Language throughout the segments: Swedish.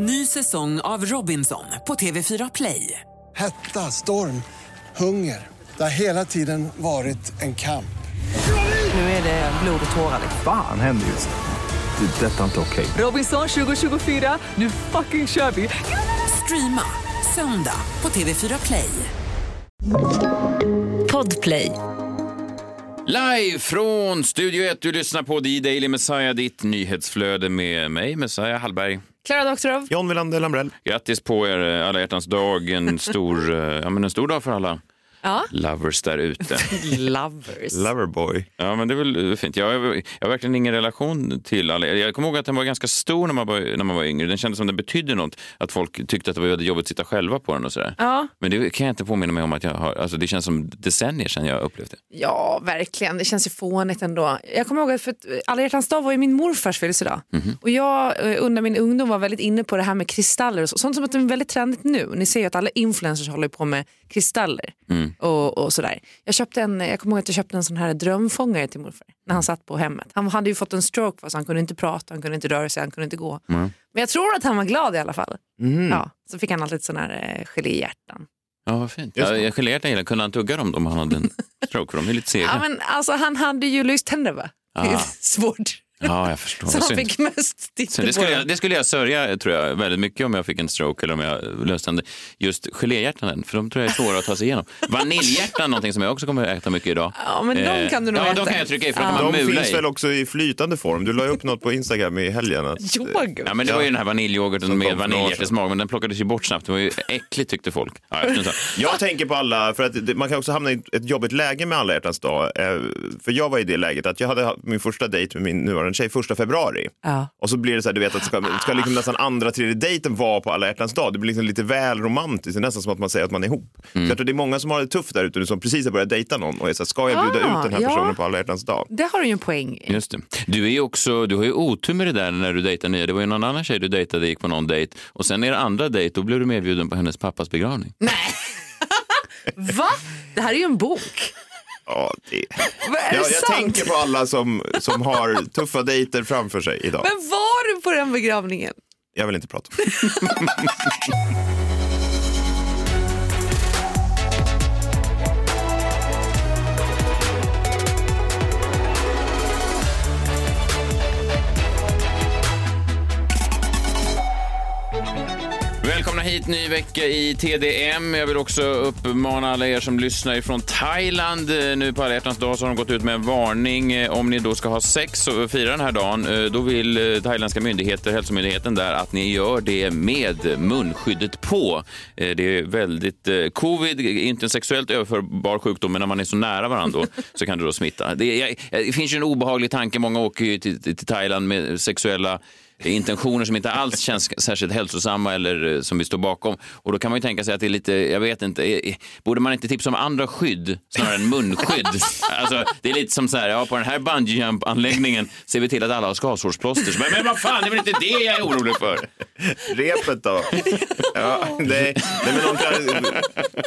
Ny säsong av Robinson på TV4 Play. Hetta, storm, hunger. Det har hela tiden varit en kamp. Nu är det blod och tårar. Fan händer just nu. Det. är Detta är inte okej. Robinson 2024, nu fucking kör vi! Streama söndag på TV4 Play. Podplay. Live från Studio 1, du lyssnar på The Daily Messiah, ditt nyhetsflöde med mig, Messiah Hallberg. Klara Doktorow. John Wilander Lambrell. Grattis på er eh, alla hjärtans dag, en stor, eh, ja, men en stor dag för alla Ja. lovers där ute. Lovers. Loverboy. Ja, men det är väl fint. Jag har, jag har verkligen ingen relation till alla. Jag kommer ihåg att den var ganska stor när man var, när man var yngre. Den kändes som den betydde något. Att folk tyckte att det var jobbigt att sitta själva på den och sådär. Ja. Men det kan jag inte påminna mig om att jag har. Alltså det känns som decennier sedan jag upplevde det. ja, verkligen. Det känns ju fånigt ändå. Jag kommer ihåg att för att alla hjärtans dag var ju min morfars födelsedag. Och jag eh, under min ungdom var väldigt inne på det här med kristaller och så. Sånt som att det är väldigt trendigt nu. Ni ser ju att alla influencers håller på med kristaller och, och sådär. Jag, köpte en, jag kommer ihåg att jag köpte en sån här drömfångare till morfar när han satt på hemmet. Han hade ju fått en stroke fast han kunde inte prata, han kunde inte röra sig, han kunde inte gå. Men jag tror att han var glad i alla fall. Ja, så fick han alltid såna här eh, geléhjärtan. Ja, vad fint. Ja, jag gelerade gillar. Kunde han tugga dem om han hade en stroke? För de är lite sega. Ja, men alltså, han hade ju lyständer va? Det är Ah. svårt. Ja, jag förstår. Så han fick mest Så det, skulle jag, det skulle jag sörja tror jag, väldigt mycket om jag fick en stroke eller om jag löste en, just geléhjärtan, för de tror jag är svåra att ta sig igenom. Vaniljhjärtan, någonting som jag också kommer att äta mycket idag. Ja, men de Eh, kan du nog Ja, äta. de kan jag trycka i för de Ja. kan man De finns i. väl också i flytande form. Du la upp något på Instagram i helgen. Att, Yoghurt. Ja, men det var ju den här vaniljyoghurten med vaniljhjärtesmak, men den plockades ju bort snabbt. Det var ju äckligt tyckte folk. Ja, jag. Jag tänker på alla, för att det- man kan också hamna i ett jobbigt läge med alla hjärtans dag. Eh, För jag var i det läget att jag hade haft min första dejt med min nuvarande tjej första februari. Ja. Och så blir det så här, du vet att ska, ska liksom nästan andra, tredje dejten vara på alla hjärtans dag. Det blir liksom lite väl romantiskt, det är nästan som att man säger att man är ihop. Så jag tror det är många som har det tufft där ute nu som precis har börjat dejta någon och är så här, ska jag bjuda Ah, ut den här ja. personen på alla hjärtans dag? Det har du ju en poäng i. Just det. Du, är ju också, du har ju otur med det där när du dejtar nya. Det var ju någon annan tjej du dejtade, gick på någon dejt och sen är det andra dejt, då blev du medbjuden på hennes pappas begravning. Nej. Va? Det här är ju en bok. Ja, det... Är jag, jag tänker på alla som, som har tuffa dejter framför sig idag. Men var du på den begravningen? Jag vill inte prata Välkomna hit, ny vecka i TDM. Jag vill också uppmana alla er som lyssnar från Thailand. Eh, Nu på alla hjärtans dag så har de gått ut med en varning. Eh, Om ni då ska ha sex och fira den här dagen, eh, då vill thailändska myndigheter, hälsomyndigheten där, att ni gör det med munskyddet på. Det är väldigt... Covid är inte en sexuellt överförbar sjukdom, men när man är så nära varandra så kan det då smitta. Det, jag- det finns ju en obehaglig tanke, många åker till, till Thailand med sexuella intentioner som inte alls känns särskilt hälsosamma eller eh, som vi står bakom. Och då kan man ju tänka sig att det är lite, jag vet inte, borde man inte tipsa om andra skydd snarare än munskydd? alltså, det är lite som så här, ja på den här bungee jump anläggningen ser vi till att alla har skavsårsplåster. Så, Men, men vad fan, det är väl inte det jag är orolig för? Repet då? Ja, det, nej, men kan,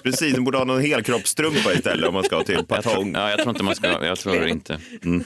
precis, de borde ha någon helkroppstrumpa istället om man ska till Jag tror, Patong. ja, jag tror inte man ska, jag tror inte. Mm.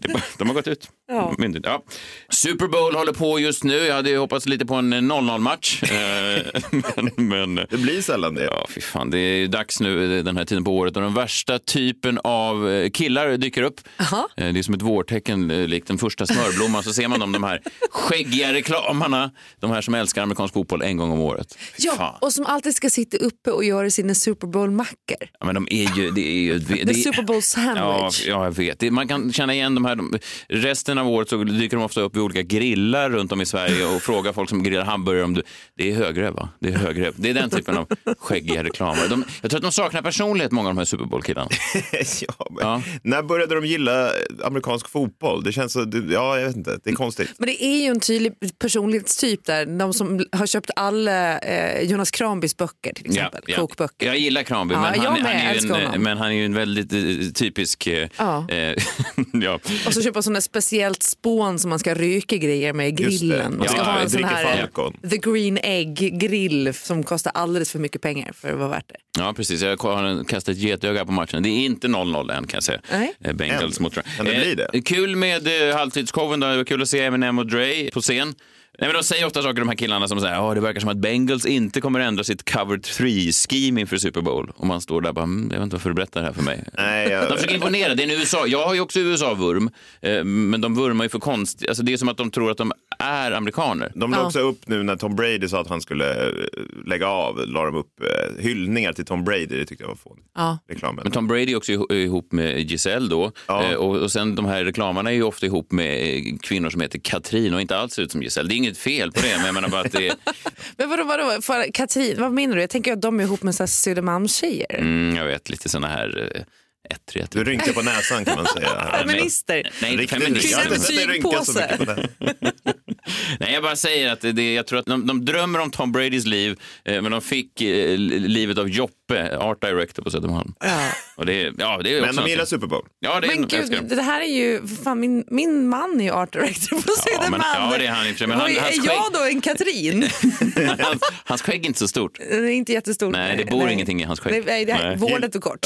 Det är De har gått ut. Ja. Ja. Super Bowl håller på just nu. Jag hade ju hoppats lite på en 0-0-match. Eh, men, men Det blir sällan det. Ja, fy fan. Det är dags nu den här tiden på året och den värsta typen av eh, killar dyker upp. Aha. Eh, Det är som ett vårtecken, eh, likt den första smörblomman. Så ser man dem, de här skäggiga reklamarna. De här som älskar amerikansk fotboll en gång om året. Ja, och som alltid ska sitta uppe och göra sina Super Bowl-mackor. Ja, men de är ju... Det är ju det, The Super Bowl Ja, ja, jag vet. Man kan känna igen de här. De, resten av året så dyker de ofta upp vid olika grillar runt om i Sverige och frågar folk som grillar hamburgare om du, det är högre va? Det är högre. Det är den typen av skäggiga reklamer. De, jag tror att de saknar personlighet, många av de här Super Bowl-killarna. ja, Ja. När började de gilla amerikansk fotboll? Det känns så, ja, jag vet inte, det är konstigt. Men det är ju en tydlig personlighetstyp där. De som har köpt alla eh, Jonas Kranbys böcker till exempel. Kokböcker. Jag gillar Kranby, Ja, men, han, han är en, honom. men han är ju en väldigt eh, typisk... eh, Ja. eh, ja. Och så köpa sådana speciellt spån som man ska ryka grejer med i grillen. Man ska Ja, ha en sån här Falcon. The Green Egg grill som kostar alldeles för mycket pengar för att vara värt det. ja, precis. Jag har kastat ett getöga på matchen. Det är inte 0-0 än kan jag säga. Nej. Eh, Bengals mot... Kan det bli det? Eh, Kul med eh, halvtidsshowen. Det var kul att se Eminem och Dre på scen. Nej, men de säger ofta saker, de här killarna som säger att det verkar som att Bengals inte kommer ändra sitt cover 3-scheme inför Super Bowl. Och man står där och bara, mm, jag vet inte varför du berättar det här för mig. Nej, jag- De försöker imponera, det är en USA. Jag har ju också USA-vurm, eh, men de vurmar ju för konst. Alltså, det är som att de tror att de är amerikaner. De la Ja. också upp nu när Tom Brady sa att han skulle eh, lägga av, la de upp eh, hyllningar till Tom Brady. Det tyckte jag var fånigt. Ja. Reklamen. Men Tom Brady är också iho- ihop med Giselle då. Ja. Eh, och, och sen de här reklamerna är ju ofta ihop med kvinnor som heter Katrin och inte alls ser ut som Giselle. Inget fel på det, men jag menar bara att det. Men vadå, vadå? För Katrin, vad menar du? Jag tänker att de är ihop med Södermalmstjejer. Mm, jag vet, lite såna här eh, ettriga. Du rynkar på näsan kan man säga. Feminister. Nej, inte Riktigt feminist. rynka. Jag har inte sett dig rynka så mycket på det. Nej, jag bara säger att det, jag tror att de, de drömmer om Tom Bradys liv, eh, men de fick eh, livet av Joppe, art director på Södermalm. Och det, är- ja, det är också Men de gillar. Super Bowl. Ja, det är, Men gud, det här är ju, fan, min, min man är ju art director på Ja, men- Södermalm. ja, det är han i men han- är jag då en Katrin? hans, hans skägg är inte så stort. Det är inte jättestort. Nej, det bor ingenting i hans skägg. Nej, nej, det är Nej. vårdet och kort.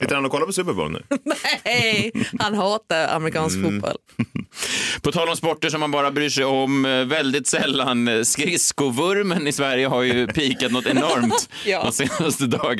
Sitter han och kollar på Super Bowl nu? Nej, han hatar amerikansk Mm. fotboll. På tal om sporter som man bara bryr sig om eh, väldigt sällan, eh, skridskovurmen i Sverige har ju pikat något enormt Ja. de senaste dagarna.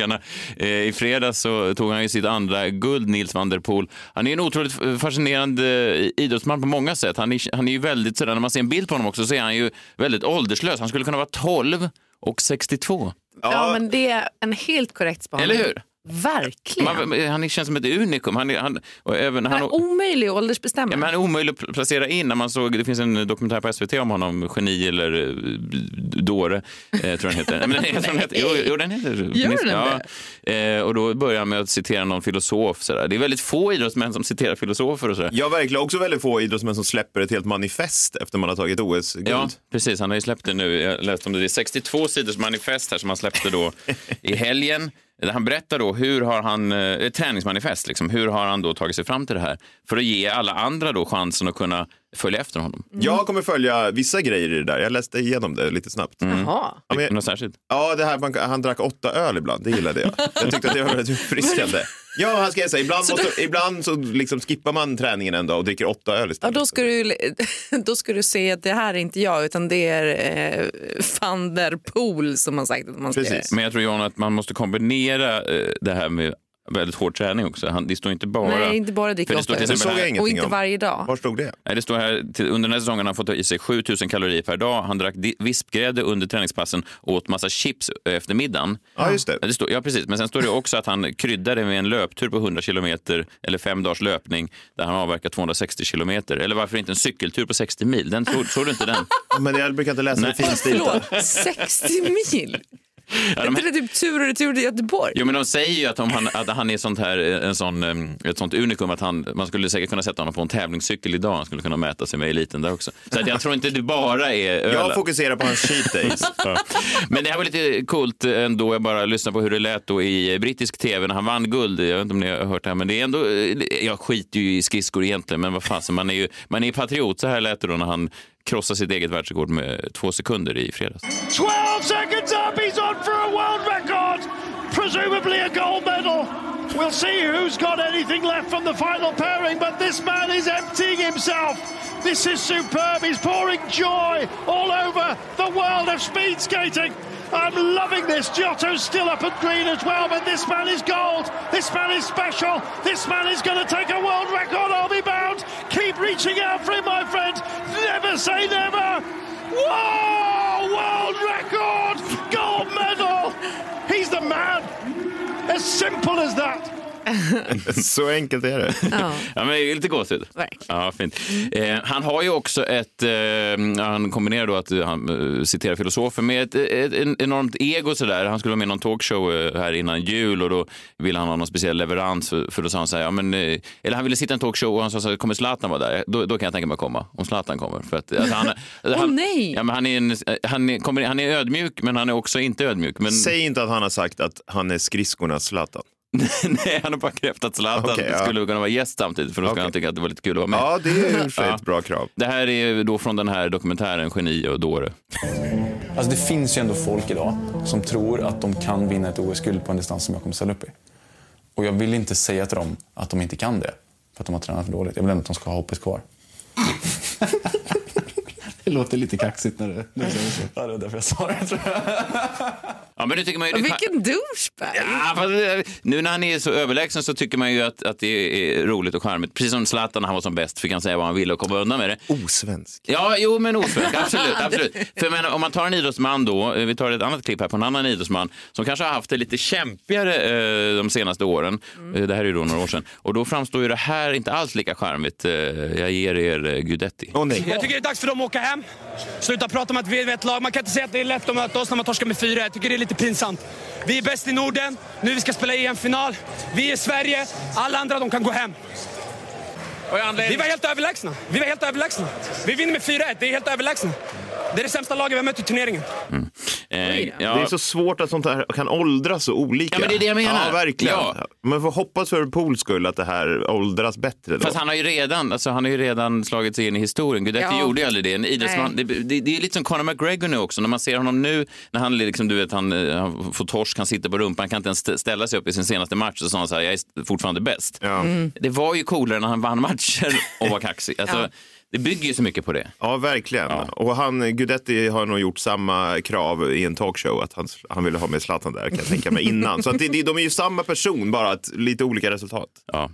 Eh, I fredags så tog han ju sitt andra guld, Nils van der Poel. Han är en otroligt fascinerande eh, idrottsman på många sätt. Han är, han är ju väldigt sådär, när man ser en bild på honom också så är han ju väldigt ålderslös. Han skulle kunna vara 12 och 62. Ja, men det är en helt korrekt spaning. Eller hur? Verkligen. Man, han känns som ett unikum. Han, är- han, och även, han, Han är omöjlig att åldersbestämma. Ja, men han är omöjlig att placera in. När man såg, det finns en dokumentär på SVT om honom, Geni eller eh, Dåre, eh, tror jag den heter. Nej, men den, jag tror den heter jo, jo, den heter Gör den ja. eh, Och då börjar han med att citera någon filosof. Sådär. Det är väldigt få idrottsmän som citerar filosofer och sådär. Jag verkligen också väldigt få idrottsmän som släpper ett helt manifest efter man har tagit OS-guld. Ja, precis. Han har ju släppt det nu. Jag läste om det. Det är 62 sidors manifest här som han släppte då i helgen. Han berättar då hur har han, eh, ett träningsmanifest, liksom, hur har han då tagit sig fram till det här? För att ge alla andra då chansen att kunna följa efter honom. Jag kommer följa vissa grejer i det där. Jag läste igenom det lite snabbt. Mm. Jaha. Ja, men, Något särskilt? ja, det här, man, han drack åtta öl ibland. Det gillade jag. Jag tyckte att det var väldigt uppfriskande. Ja, han ska jag säga. Ibland, måste, ibland så liksom skippar man träningen en dag och dricker åtta öl Ja, istället. då, ska du, då ska du se att det här är inte jag utan det är eh, van der Poel som har sagt att man ska Precis. Men jag tror John att man måste kombinera eh, det här med väldigt hård träning också. Han, det står inte bara... Nej, inte bara dricka För det. Det såg jag ingenting Och inte om. varje dag. Var stod det? Nej, det står här, till, under den här säsongen har han fått i sig 7000 kalorier per dag. Han drack vispgrädde under träningspassen och åt massa chips efter middagen. Ja, just det. Ja, det står, ja, precis. Men sen står det också att han kryddade med en löptur på 100 kilometer eller fem dagars löpning där han avverkar 260 kilometer. Eller varför inte en cykeltur på 60 mil? Den tror, tror du inte den? Men jag brukar inte läsa det finstilta. Förlåt, 60 mil? Ja, Är de, inte det typ tur och retur till Göteborg? Jo, men de säger ju att, om han, att han är sånt här, en sån, em, ett sånt unikum att han, man skulle säkert kunna sätta honom på en tävlingscykel idag. Han skulle kunna mäta sig med eliten där också. Så att jag tror inte det bara är ölen. Jag fokuserar på hans cheat days. Men det här var lite coolt ändå. Jag bara lyssnade på hur det lät då i brittisk tv när han vann guld. Jag vet inte om ni har hört det här, men det är ändå... Jag skiter ju i skridskor egentligen, men vad fasen, man är ju man är patriot. Så här lät det då när han krossade sitt eget världsrekord med två sekunder i fredags. 12 seconds up, he's on presumably a gold medal. We'll see who's got anything left from the final pairing, but this man is emptying himself. This is superb. He's pouring joy all over the world of speed skating. I'm loving this. Giotto's still up at green as well, but this man is gold. This man is special. This man is going to take a world record, I'll be bound. Keep reaching out for him, my friend. Never say never. Whoa! World record! Gold medal! He's the man! As simple as that. Så enkelt är det. Ja, Ja, men lite gåshud. Ja, fint. Eh, han har ju också ett, eh, han kombinerar då att han eh, citerar filosofer med ett, ett, ett enormt ego sådär. Han skulle vara med i någon talkshow eh, här innan jul och då ville han ha någon speciell leverans för, för då sa han så här, ja, men, eh, eller han ville sitta i en talkshow och han sa så här, kommer Zlatan vara där? Då, då kan jag tänka mig att komma, om Zlatan kommer. För att, alltså, han, han, nej! Ja, men han, är en, han, är, kommer, han är ödmjuk, men han är också inte ödmjuk. Men, Säg inte att han har sagt att han är skridskornas Zlatan. nej, han har bara krävt att Zlatan Okej, ja. skulle kunna vara gäst samtidigt, för då skulle Okej. han tycka att det var lite kul att vara med. Ja, det är sig Ja. ett bra krav. Det här är då från den här dokumentären Geni och dåre. Alltså det finns ju ändå folk idag som tror att de kan vinna ett OS-guld på en distans som jag kommer ställa upp i. Och jag vill inte säga till dem att de inte kan det, för att de har tränat för dåligt. Jag vill ändå att de ska ha hoppet kvar. Det låter lite kaxigt när det, när det säger så. Ja, det var därför jag sa det, tror jag. Ja, men nu tycker man ju... Vilken douchebag! Ja, fast, eh, nu när han är så överlägsen så tycker man ju att, att det är roligt och charmigt. Precis som Zlatan när han var som bäst fick han säga vad han ville och komma undan med det. Osvensk. Ja, jo, men osvensk. Absolut. absolut. För men, om man tar en idrottsman då, eh, vi tar ett annat klipp här på en annan idrottsman som kanske har haft det lite kämpigare eh, de senaste åren. Eh, Det här är ju då några år sedan. Och då framstår ju det här inte alls lika charmigt. Jag ger er Guidetti. Åh nej. Jag tycker det är dags för dem att åka hem. Sluta prata om att vi är ett lag. Man kan inte säga att det är lätt att möta oss när man torskar med fyra. Jag tycker det är lite pinsamt. Vi är bäst i Norden. Nu vi ska spela EM-final. Vi är Sverige. Alla andra de kan gå hem. Vi var helt överlägsna. Vi var helt överlägsna. Vi vinner med 4-1. Det är helt överlägsna. Det är det sämsta laget vi har mött i turneringen. Eh, Det är så svårt att sånt här kan åldras så olika. Ja, men det är det jag menar. Ja, verkligen. Ja. Men får hoppas för Pools skull att det här åldras bättre. Då. Fast han har ju redan, alltså, han har ju redan slagit sig in i historien. Guidetti Ja. gjorde ju aldrig det. En idrottsman, det, det, det är lite som Conor McGregor nu också. När man ser honom nu, när han, liksom, du vet, han, eh, han får torsk, han sitter på rumpan, han kan inte ens stä- ställa sig upp i sin senaste match. Så sa han så här, jag är fortfarande bäst. Ja. Det var ju coolare när han vann matcher och var kaxig. Alltså, Ja. Det bygger ju så mycket på det. Ja, verkligen. Och han, Gudetti har nog gjort samma krav i en talkshow att han, han ville ha med Zlatan där, kan jag tänka mig, innan. Så att det, de är ju samma person, bara att lite olika resultat. Ja.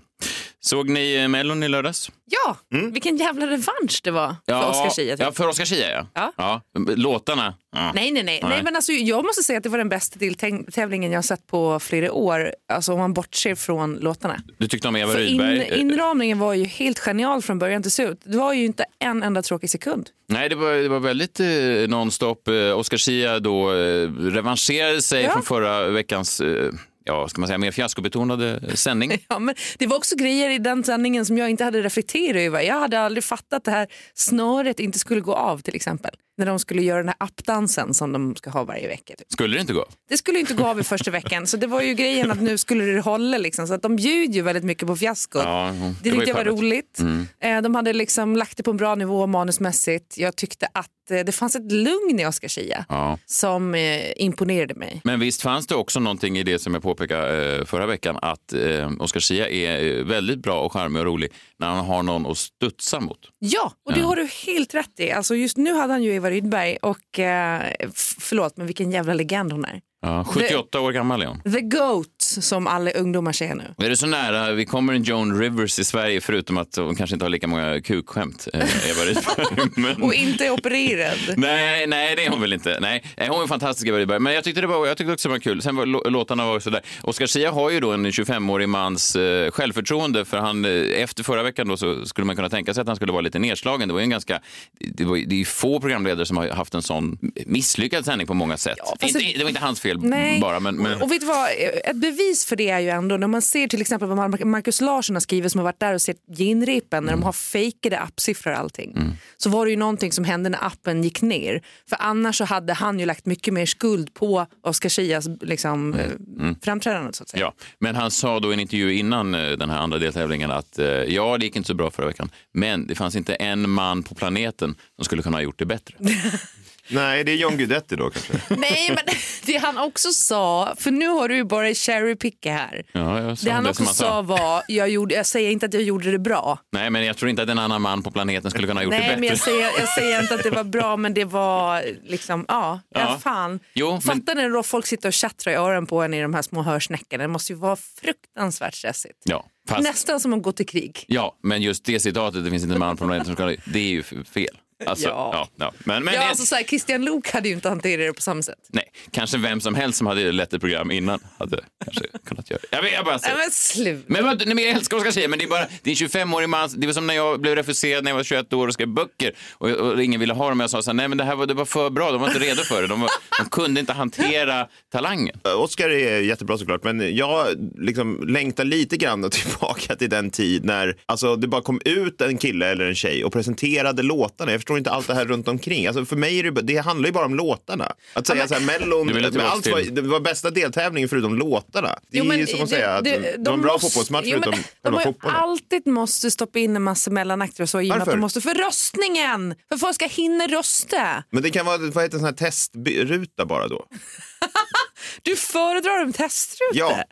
Såg ni eh, Mellon i lördags? Ja, vilken jävla revansch det var för Oscar Zia. typ. Ja, för Oscar Zia, ja. Ja. ja. Låtarna? Ja. Nej, nej, nej, nej. men alltså, jag måste säga att det var den bästa deltävlingen jag har sett på flera år. Alltså om man bortser från låtarna. Du tyckte om Eva För in, Rydberg? inramningen var ju helt genial från början till slut. Det var ju inte en enda tråkig sekund. Nej, det var, det var väldigt eh, nonstop. Eh, Oscar Zia då eh, revanscherade sig Ja. från förra veckans eh, ja, ska man säga, mer fiaskobetonade sändning. Ja, men det var också grejer i den sändningen som jag inte hade reflekterat över. Jag hade aldrig fattat att det här snöret inte skulle gå av till exempel. När de skulle göra den här appdansen som de ska ha varje vecka. Typ. Skulle det inte gå? Det skulle inte gå av i första veckan så det var ju grejen att nu skulle det hålla liksom. Så att de bjuder ju väldigt mycket på fiaskot. Ja, mm. Det ju tyckte jag var roligt. Mm. Eh, De hade liksom lagt det på en bra nivå manusmässigt. Jag tyckte att eh, det fanns ett lugn i Oscar Zia Ja. som eh, imponerade mig. Men visst fanns det också någonting i det som jag påpekade förra veckan att Oscar Zia är väldigt bra och charmig och rolig när han har någon att studsa mot. Ja, och det har du helt rätt i. Alltså just nu hade han ju Eva Rydberg och eh, förlåt men vilken jävla legend hon är. Ja, 78 år gammal är hon. The Goat som alla ungdomar säger nu. Är det så nära? Vi kommer en Joan Rivers i Sverige förutom att hon kanske inte har lika många kukskämt. Eh. Men... Och inte är opererad. Nej, nej, det är hon väl inte. Nej, eh, hon är fantastisk, Eva Rydberg. Men jag tyckte, det var, jag tyckte också det var kul. Sen var lå- låtarna var sådär. Oscar Zia har ju då en 25-årig mans eh, självförtroende för han, eh, efter förra veckan då så skulle man kunna tänka sig att han skulle vara lite nedslagen. Det var en ganska, det, var, det är få programledare som har haft en sån misslyckad sändning på många sätt. inte, det- det var inte hans fel Nej. bara, men, men Och vet du vad, ett bevis för det är ju ändå när man ser till exempel vad Mar- Marcus Larsson har skrivit som har varit där och sett ginrepen när de har fejkade appsiffror och allting. Så var det ju någonting som hände när appen gick ner. För annars så hade han ju lagt mycket mer skuld på Oscar Zias liksom, eh, framträdande så att säga. Ja, men han sa då i en intervju innan eh, den här andra deltävlingen att eh, ja, det gick inte så bra förra veckan, men det fanns inte en man på planeten som skulle kunna ha gjort det bättre. Nej, det är John Guidetti då kanske. Nej men det han också sa, för nu har du ju bara cherrypicka här. Ja, jag sa Det han det också sa var, jag, gjorde, jag säger inte att jag gjorde det bra. Nej, men jag tror inte att en annan man på planeten skulle kunna ha gjort det Nej, bättre. men jag säger, jag säger inte att det var bra, men det var liksom, ja, ja. Ja. fan. Jo, men- Fattar ni då folk sitter och tjattrar i öronen på en i de här små hörsnäckorna? Det måste ju vara fruktansvärt stressigt. Ja, fast, Nästan som att gå till krig. ja, men just det citatet, det finns inte en man på planeten som ska det är ju fel. Alltså, Ja. ja. Ja, Men, men ja, alltså, så här, Christian Luuk hade ju inte hanterat det på samma sätt. nej, kanske vem som helst som hade lett ett program innan hade kanske kunnat göra det. Jag, vet, jag bara Nej, säger. men slut. Men, nej, men jag älskar Oscar Zia, men det är bara det är en 25-årig man. Det var som när jag blev refuserad när jag var 21 år och skrev böcker och, och ingen ville ha dem. Jag sa så här, nej men det här var, det var för bra, de var inte redo för det. De, var, de kunde inte hantera talangen. Oscar är jättebra såklart, men jag liksom längtar lite grann tillbaka till den tid när alltså, det bara kom ut en kille eller en tjej och presenterade låtarna. Jag förstår inte allt det här runt omkring. Alltså, för mig är det, det handlar ju bara om låtarna. Att säga så här, Mellon, allt var, det var bästa deltävlingen förutom låtarna. Det är Jo, men ju som att det- säga att det- det, de var en bra måste- fotbollsmatch Jo, förutom De själva har alltid måste stoppa in en massa mellanakter och så i och med att de måste för röstningen. För folk ska hinna rösta. Men det kan vara vad heter, en sån här testruta bara då. Du föredrar en testruta? Ja.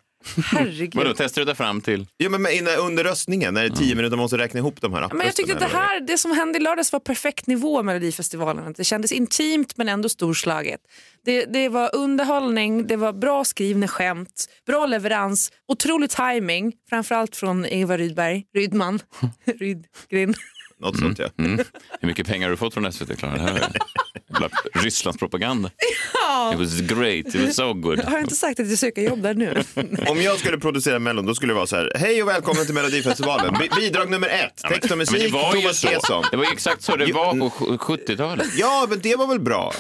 Herregud. Vadå, testar du dig fram till? Ja, men innan, under röstningen, när det är tio minuter, man måste räkna ihop de här Men jag tyckte att det här, det som hände i lördags var perfekt nivå med Melodifestivalen. Det kändes intimt men ändå storslaget. Det, det var underhållning, det var bra skrivna skämt, bra leverans, otrolig timing framförallt från Eva Rydberg, Rydman, Rydgren. Något sånt ja. Mm. Hur mycket pengar har du fått från SVT, Klara? Rysslands propaganda. It was great, it was so good. Har jag inte sagt att jag söker jobb där nu? Om jag skulle producera Mellon, då skulle det vara så här. Hej och välkommen till Melodifestivalen. Bi- bidrag nummer ett, text och Men det musik, var ju Thomas så. Gesson. Det var ju exakt så det var på sj- 70-talet. Ja, men det var väl bra?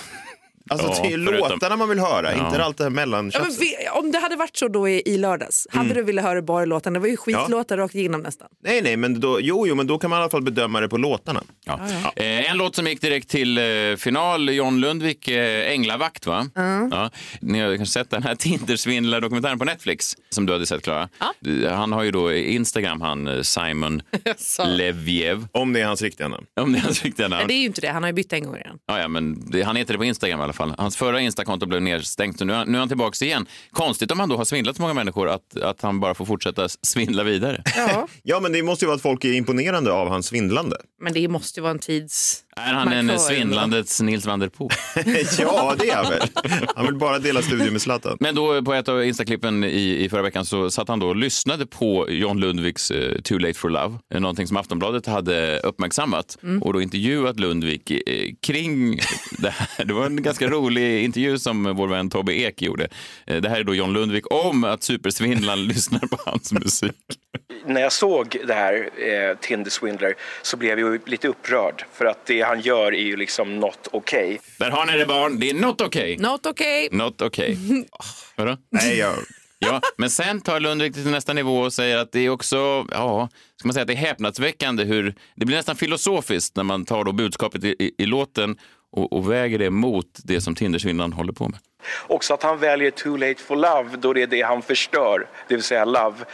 Alltså Ja, det är förutom- låtarna man vill höra, Ja. inte allt det här Ja, mellantjafset. men vi, om det hade varit så då i, i lördags, hade du velat höra bara låtarna? Det var ju skitlåtar rakt igenom nästan. Nej, nej, men då, jo, jo, men då kan man i alla fall bedöma det på låtarna. Ja. Eh, en låt som gick direkt till eh, final, John Lundvik, eh, Änglavakt va? Ja. Ni har kanske sett den här Tindersvindlar-dokumentären på Netflix som du hade sett Klara. Han har ju då Instagram, han eh, Simon Leviev. Om det är hans riktiga namn. Om det är hans riktiga Nej, namn. det är ju inte det, han har ju bytt en gång redan. Ja, ja, men det, han heter det på Instagram i alla fall. Hans förra Instakonto blev nedstängt så nu, nu är han tillbaka igen. Konstigt om han då har svindlat så många människor att, att han bara får fortsätta svindla vidare. Ja. Ja, men det måste ju vara att folk är imponerande av hans svindlande. Men det måste ju vara en tids... Är han en svindlandets Nils van der Poel? ja, det är han väl. Han vill bara dela studio med Zlatan. Men då på ett av Instaklippen i, i förra veckan så satt han då och lyssnade på John Lundviks eh, Too Late for Love, eh, någonting som Aftonbladet hade uppmärksammat och då intervjuat Lundvik eh, kring det här. Det var en ganska rolig intervju som vår vän Tobbe Ek gjorde. Eh, det här är då John Lundvik om att supersvindlaren lyssnar på hans musik. när jag såg det här, eh, Tinder Swindler, så blev jag lite upprörd. För att det han gör är ju liksom not okay. Där har ni det barn, det är not okay. Not okay. Not okay. Vadå? Nej, jag... Ja, men sen tar Lundvik det till nästa nivå och säger att det är också, ja, ska man säga att det är häpnadsväckande hur, det blir nästan filosofiskt när man tar då budskapet i, i, i låten och, och väger det mot det som Tindersvindlaren håller på med. Också att han väljer Too Late for Love då det är det han förstör, det vill säga love.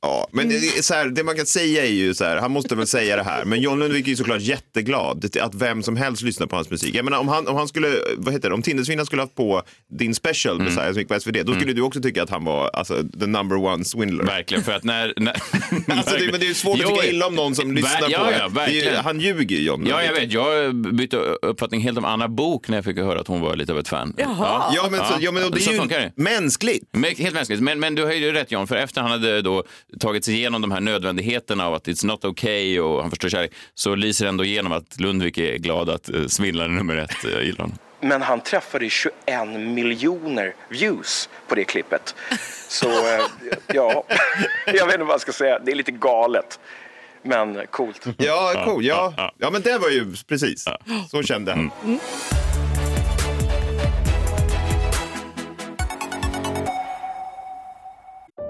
Ja, men det, så här, det man kan säga är ju så här, han måste väl säga det här, men John Lundvik är ju såklart jätteglad att vem som helst lyssnar på hans musik. Jag menar, om, han, om han skulle, vad heter det, om Tindersvindlaren skulle haft på din special Mm. Messiah som gick på SvD, då skulle du också tycka att han var alltså, the number one swindler. Verkligen, för att när... när Alltså, det, men det är ju svårt Jo, att tycka illa om någon som lyssnar ja, på ja, det. det. är ju. Han ljuger ju John Ja, jag vet. Jag bytte uppfattning helt om Anna Bok när jag fick höra att hon var lite av ett fan. Jaha. Ja, men, så, ja, men och det så är ju funkar det. mänskligt. Men, helt mänskligt. Men, men du har ju rätt John, för efter han hade då tagit sig igenom de här nödvändigheterna av att it's not okay och han förstår kärlek, så lyser ändå igenom att Lundvik är glad att uh, svindlaren nummer ett uh, gillar honom. Men han träffade 21 miljoner views på det klippet. Så eh, ja, jag vet inte vad jag ska säga. Det är lite galet. Men coolt. Ja, cool. Ja, ja men det var ju precis. Så kände han.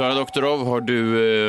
Klara Doktorov, har du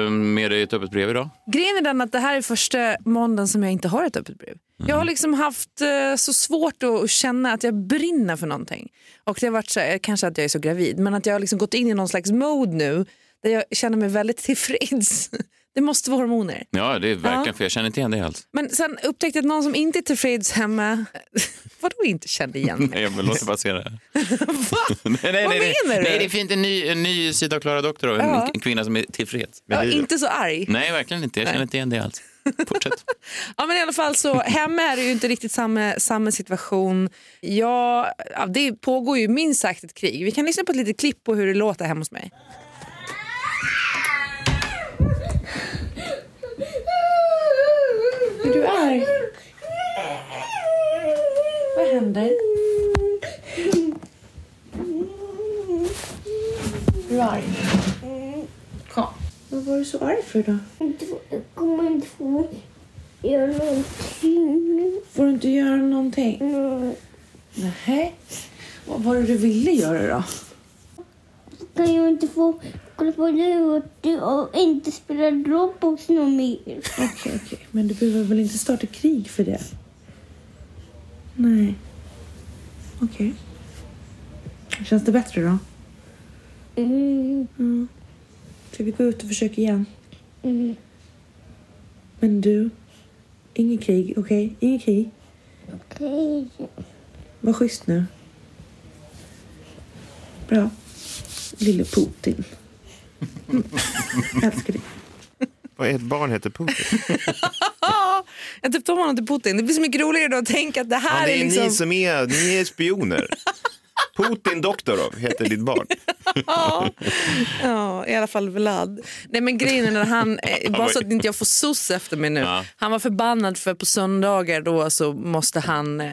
eh, med dig ett öppet brev idag? Grejen är den att det här är första måndagen som jag inte har ett öppet brev. Jag har liksom haft eh, så svårt att känna att jag brinner för någonting. Och det har varit så här, kanske att jag är så gravid, men att jag har liksom gått in i någon slags mode nu där jag känner mig väldigt tillfreds. Det måste vara hormoner. Ja, det är verkligen, Ja. för jag känner inte igen dig alls. Men sen upptäckte jag att någon som inte är tillfreds hemma, vadå inte kände igen mig? Nej, men låt det passera. nej, nej, nej, Vad nej, menar du? nej, det fint. En ny, en ny sida av Klara Doktorov, en, Ja. en kvinna som är tillfreds. Är inte så arg. Nej, verkligen inte. Jag känner Nej. inte igen dig alls. Fortsätt. Ja, men i alla fall så hemma är det ju inte riktigt samma, samma situation. Ja, ja, det pågår ju minst sagt ett krig. Vi kan lyssna på ett litet klipp på hur det låter hemma hos mig. Är du arg? Vad händer? Är du arg? Kom. Vad var du så arg för då? Jag kommer inte få göra någonting. Får du inte göra någonting? Nej. Nähä. Vad var det du ville göra då? Kan jag inte få kolla på det och inte spela Roblox någon mer? Okej, okej. Men du behöver väl inte starta krig för det? Nej. Okej. Känns det bättre då? Mm. Mm. Ska vi gå ut och försöka igen? Mm. Men du, inget krig, okej? Inget krig. Okej. Var schysst nu. Bra. Lille Putin. Mm. Älskar dig. Vad är ett barn heter Putin? Jag döpte om honom till Putin. Det blir så mycket roligare då att tänka att det Ja, här det är är liksom... ni som är, ni är spioner. Putin Doktorov heter ditt barn. ja. ja, i alla fall Vlad. Nej men grejen är när han, eh, bara så att inte jag får sos efter mig nu. Ja. Han var förbannad för på söndagar då så måste han, eh,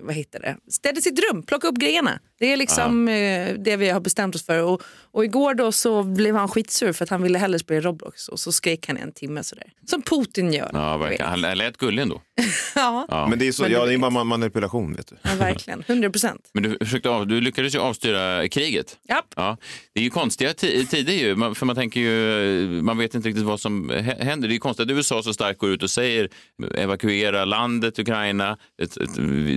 vad heter det, städa sitt rum, plocka upp grejerna. Det är liksom eh, det vi har bestämt oss för. Och, och igår då så blev han skitsur för att han ville hellre spela Roblox och så skrek han i en timme sådär. Som Putin gör. Ja, verkligen. Han lät gullig ändå. Ja, Ja. Men det är, så, ja, det är bara manipulation. Vet du. ja verkligen. 100 procent. Men du, försökte av, du lyckades ju avstyra kriget. Japp. Ja, det är ju konstiga ti- tider ju, man- för man tänker ju, man vet inte riktigt vad som hä- händer. Det är ju konstigt att USA så starkt går ut och säger evakuera landet Ukraina, ett, ett,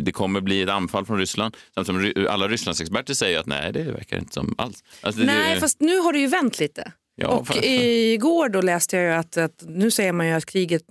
det kommer bli ett anfall från Ryssland. Samtidigt som alla Rysslandsexperter säger att nej, det verkar inte som alls. Alltså, Nej, det, fast nu har det ju vänt lite. Ja, och igår då läste jag ju att, att nu säger man ju att kriget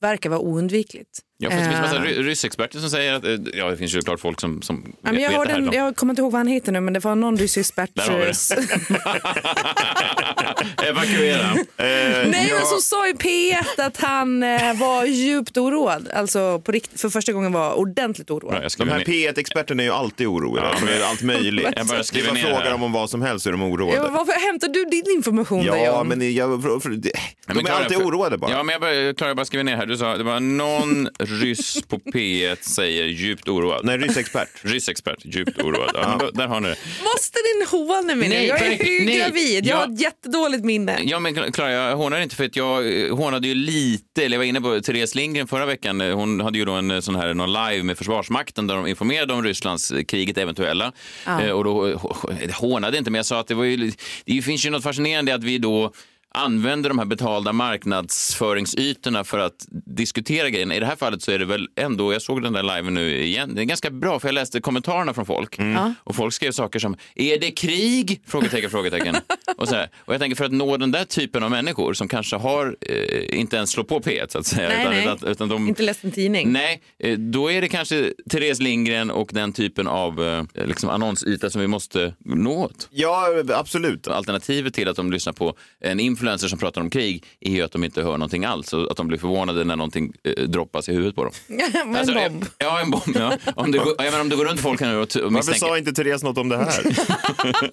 verkar vara oundvikligt. Ja, fast det finns massa Eh, ry- ryssexperter som säger att, eh, ja det finns ju klart folk som, som Ja, men jag, vet hörde det här. en, då. jag kommer inte ihåg vad han heter nu, men det var någon rysk expert. Där har vi det. Evakuera. Eh, Nej, ja, men som sa i P1 att han eh, var djupt oroad. Alltså på rikt- för första gången var ordentligt oroad. Jag de här ner. P1-experterna är ju alltid oroliga. Ja, för allt möjligt. Jag bara skriver ner frågar här. dem om vad som helst så är de oroade. Ja, varför hämtar du din information Ja, John? men jag, för, för, de men är Klara, alltid för- oroade bara. Ja, men jag bara, jag bara skriver ner här. Du sa det var någon ryss på P1 säger djupt oroad. Nej, ryssexpert. Ryssexpert, djupt oroad. Ja, Där har ni det. Måste din håna mig nu? Nej, Jag är nej, gravid, jag ja. har jättedåligt minne. Ja, men Klara, jag hånar inte för att jag eh, hånade ju lite, eller jag var inne på Therese Lindgren förra veckan. Eh, Hon hade ju då en eh, sån här någon live med Försvarsmakten där de informerade om Rysslands kriget eventuella. Ja. Och då hå- hånade inte, men jag sa att det var ju, det finns ju något fascinerande att vi då använder de här betalda marknadsföringsytorna för att diskutera grejerna. I det här fallet så är det väl ändå, jag såg den där liven nu igen, det är ganska bra för jag läste kommentarerna från folk Ja. och folk skrev saker som är det krig? Frågetecken, frågetecken. och, så här. och jag tänker för att nå den där typen av människor som kanske har eh, inte ens slå på P1 så att säga. Nej, utan, nej. Utan, utan de, Inte läst en tidning. Nej, eh, då är det kanske Therese Lindgren och den typen av eh, liksom annonsyta som vi måste nå åt. Ja, absolut. Alternativet till att de lyssnar på en influencer som pratar om krig är ju att de inte hör någonting alls och att de blir förvånade när någonting eh, droppas i huvudet på dem. en Alltså, eh, bomb. Ja, en bomb. Ja. Om, det går, jag menar, om det går runt folk här nu och, och Varför misstänker... sa inte Therese något om det här?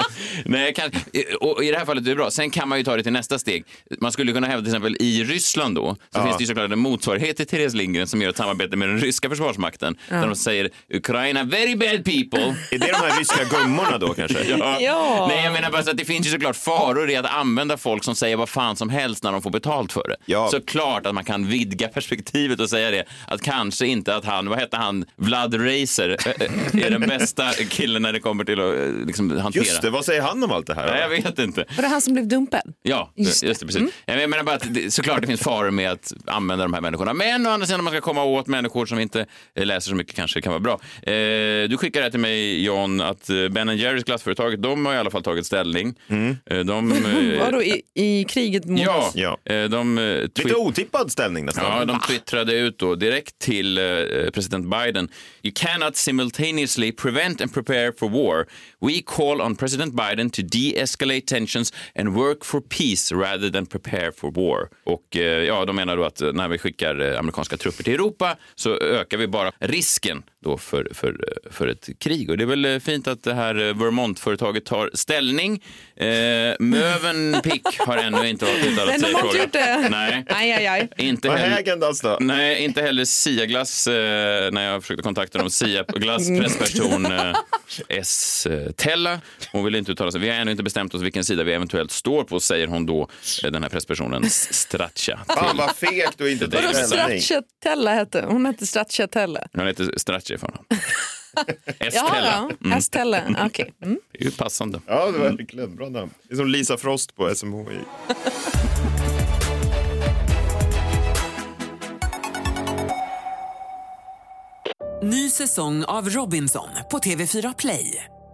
Nej, kan, och I det här fallet är det bra. Sen kan man ju ta det till nästa steg. Man skulle kunna hävda till exempel i Ryssland då, så Ja. finns det ju såklart en motsvarighet till Therese Lindgren som gör ett samarbete med den ryska försvarsmakten. Där de säger Ukraina very bad people. är det de här ryska gummorna då kanske? Ja. Ja. Nej, jag menar bara så att det finns ju såklart faror i att använda folk som säger vad fan som helst när de får betalt för det. Ja. Såklart att man kan vidga perspektivet och säga det. Att kanske inte att han, vad hette han, Vlad Racer eh, är den bästa killen när det kommer till att eh, liksom, hantera. Just det, vad säger han om allt det här? Nej, jag vet inte. Var det han som blev dumpad? Ja, Just just, det. Precis. Jag menar bara att det, såklart det finns faror med att använda de här människorna. Men å andra sidan om man ska komma åt människor som inte eh, läser så mycket kanske det kan vara bra. Eh, du skickade till mig John att eh, Ben Jerrys glassföretaget, de har i alla fall tagit ställning. Eh, de, eh, Vadå i, i kriget mot... Ja, Ja. eh, de, eh, Lite tweet- otippad ställning nästan. Ja, de twittrade ut då direkt till eh, president Biden. You cannot simultaneously prevent and prepare for war. We call on President Biden to de-escalate tensions and work for peace rather than prepare for war. Och eh, ja, de menar då att eh, när vi skickar eh, amerikanska trupper till Europa så ökar vi bara risken då för, för, för ett krig. Och det är väl fint att det här Vermont-företaget tar ställning. Eh, Mövenpick har ännu inte uttalat sig i frågan. gjort det. Nej. Aj, aj, aj. Inte heller, då? nej, inte heller Sia-glass eh, när jag försökte kontakta dem. Sia-glass pressperson eh, S. Tella. Hon vill inte uttala sig. Vi har ännu inte bestämt oss vilken sida vi eventuellt står på, säger hon då, eh, den här presspersonen S- Straccia. Fan vad fegt att inte ta Vadå ställning. Stracciatella hette hon? hette Stracciatella. Hon heter Stracci för honom. Jaha, Estella. ja. Estella. Okej. Mm. Det är ju passande. Ja, det var verkligen bra namn. Det är som Lisa Frost på SMHI. Ny säsong av Robinson på TV4 Play.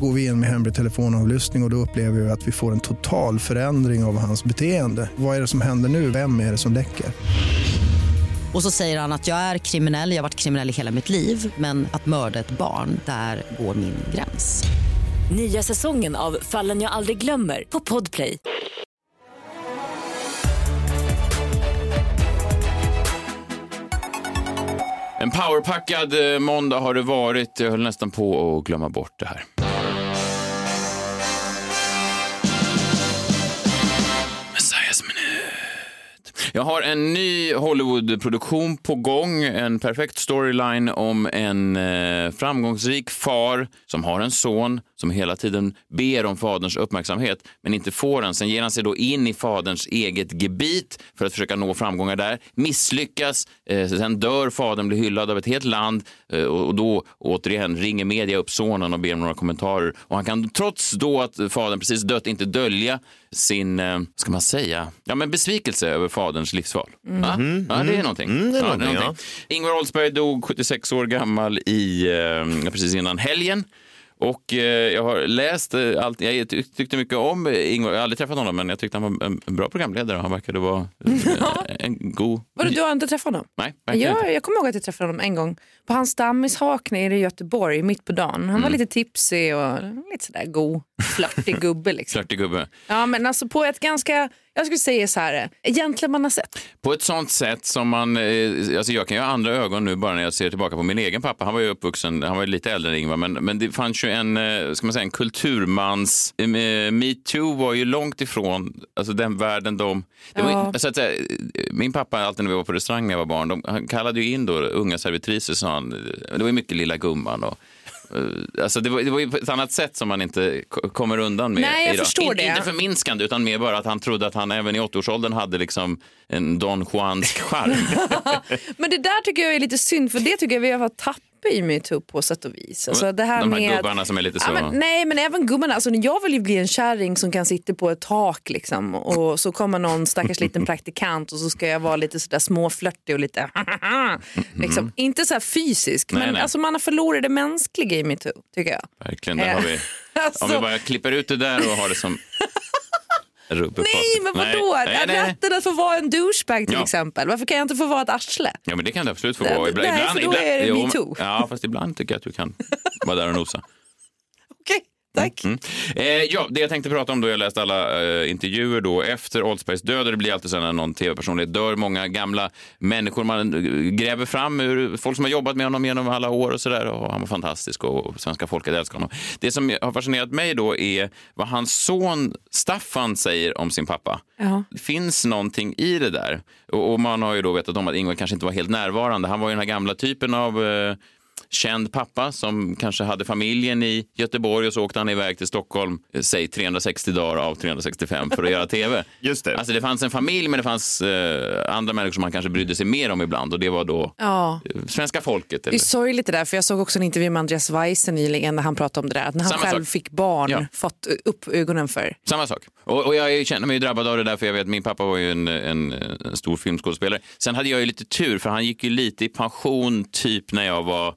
Går vi in med hemlig telefonavlyssning och, och då upplever vi att vi får en total förändring av hans beteende. Vad är det som händer nu? Vem är det som läcker? Och så säger han att jag är kriminell, jag har varit kriminell i hela mitt liv men att mörda ett barn, där går min gräns. Nya säsongen av Fallen jag aldrig glömmer på Podplay. En powerpackad eh, måndag har det varit. Jag höll nästan på att glömma bort det här. Jag har en ny Hollywood-produktion på gång. En perfekt storyline om en eh, framgångsrik far som har en son som hela tiden ber om faderns uppmärksamhet men inte får den. Sen ger han sig då in i faderns eget gebit för att försöka nå framgångar där. Misslyckas, eh, sen dör fadern, blir hyllad av ett helt land eh, och, då återigen ringer media upp sonen och ber om några kommentarer. Och han kan trots då att fadern precis dött inte dölja sin, eh, ska man säga, ja men besvikelse över faderns livsval. Mm. Ja? Mhm, ja, det är mm. någonting. Mm, det är ja, någonting, Ingvar Oldsberg dog 76 år gammal i, eh, precis innan helgen. Och eh, jag har läst eh, allt. Jag tyck, tyckte mycket om Ingvar. Jag har aldrig träffat honom, men jag tyckte han var en, en bra programledare. Han verkade vara eh, en god... Vadå, du har inte träffat honom? Nej, verkligen Ja, inte. jag kommer ihåg att jag träffade honom en gång på hans dammishak nere i Göteborg mitt på dagen. Han Mm. var lite tipsig och lite sådär god, flörtig gubbe. Liksom. Flörtig gubbe. Ja, men alltså på ett ganska, jag skulle säga så här, gentlemannasätt. På ett sånt sätt som man, eh, alltså jag kan ju ha andra ögon nu bara när jag ser tillbaka på min egen pappa. Han var ju uppvuxen, han var ju lite äldre än Ingvar, men, men det fanns ju en, eh, ska man säga, en kulturmans, eh, metoo var ju långt ifrån, alltså den världen de, det var, Ja. så att säga, min pappa, alltid när vi var på restaurang när jag var barn, de, han kallade ju in då unga servitriser, sa han, det var ju mycket lilla gumman och Alltså det, var, det var ju på ett annat sätt som man inte kommer undan med Nej, jag idag. förstår det. Inte förminskande, utan mer bara att han trodde att han även i 80-årsåldern hade liksom en Don Juansk charm. Men det där tycker jag är lite synd, för det tycker jag vi har tappat i metoo på sätt och vis. Alltså det här De här med... gubbarna som är lite så... Ja, men, nej men även gubbarna, alltså, jag vill ju bli en kärring som kan sitta på ett tak liksom, och så kommer någon stackars liten praktikant och så ska jag vara lite sådär småflörtig och lite liksom, inte så här fysisk Mm. Nej, men nej. Alltså, man har förlorat det mänskliga i metoo tycker jag. Verkligen, där har vi. Alltså- Om vi bara klipper ut det där och har det som Nej men vadå? Nej, nej, nej. Rätten att få vara en douchebag till Ja. exempel. Varför kan jag inte få vara ett arsle? Ja, men det kan du absolut få vara. Ibland, nej, ibland, för då ibland, är det metoo. Ja, fast ibland tycker jag att du kan vara där och nosa. Tack. Mm. Eh, ja, det jag tänkte prata om då, jag läste alla eh, intervjuer då efter Oldsbergs död, och det blir alltid så när någon tv-personlighet dör, många gamla människor man eh, gräver fram ur, folk som har jobbat med honom genom alla år och sådär, och han var fantastisk och svenska folket älskar honom. Det som har fascinerat mig då är vad hans son Staffan säger om sin pappa. Ja. Det finns någonting i det där. Och, och man har ju då vetat om att Ingvar kanske inte var helt närvarande. Han var ju den här gamla typen av eh, känd pappa som kanske hade familjen i Göteborg och så åkte han iväg till Stockholm, eh, säg 360 dagar av 365 för att göra tv. Just det. Alltså det fanns en familj men det fanns eh, andra människor som man kanske brydde sig mer om ibland och det var då Ja. eh, svenska folket. Det är Eller? sorgligt det där, för jag såg också en intervju med Andreas Weise nyligen där han pratade om det där, att när han Samma själv sak. fick barn, Ja. fått upp ögonen för. Samma sak. Och, och jag känner mig ju drabbad av det där för jag vet att min pappa var ju en, en, en stor filmskådespelare. Sen hade jag ju lite tur för han gick ju lite i pension typ när jag var